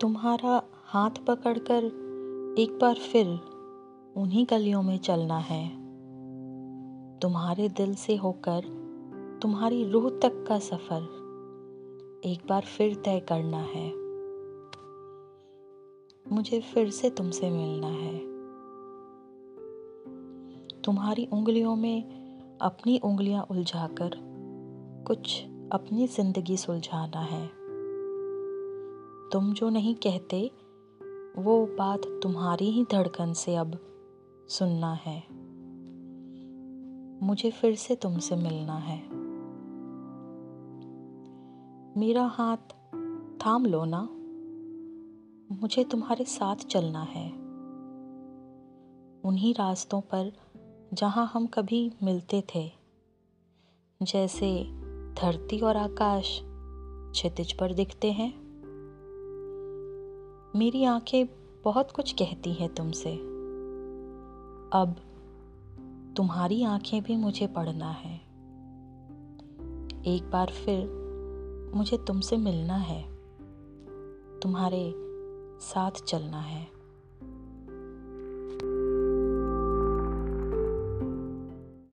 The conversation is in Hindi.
तुम्हारा हाथ पकड़कर एक बार फिर उन्हीं गलियों में चलना है। तुम्हारे दिल से होकर तुम्हारी रूह तक का सफ़र एक बार फिर तय करना है। मुझे फिर से तुमसे मिलना है। तुम्हारी उंगलियों में अपनी उंगलियाँ उलझाकर कुछ अपनी ज़िंदगी सुलझाना है। तुम जो नहीं कहते, वो बात तुम्हारी ही धड़कन से अब सुनना है। मुझे फिर से तुमसे मिलना है। मेरा हाथ थाम लो ना। मुझे तुम्हारे साथ चलना है। उन्हीं रास्तों पर जहाँ हम कभी मिलते थे, जैसे धरती और आकाश क्षितिज पर दिखते हैं। मेरी आँखें बहुत कुछ कहती हैं तुमसे। अब तुम्हारी आँखें भी मुझे पढ़ना है। एक बार फिर मुझे तुमसे मिलना है। तुम्हारे साथ चलना है।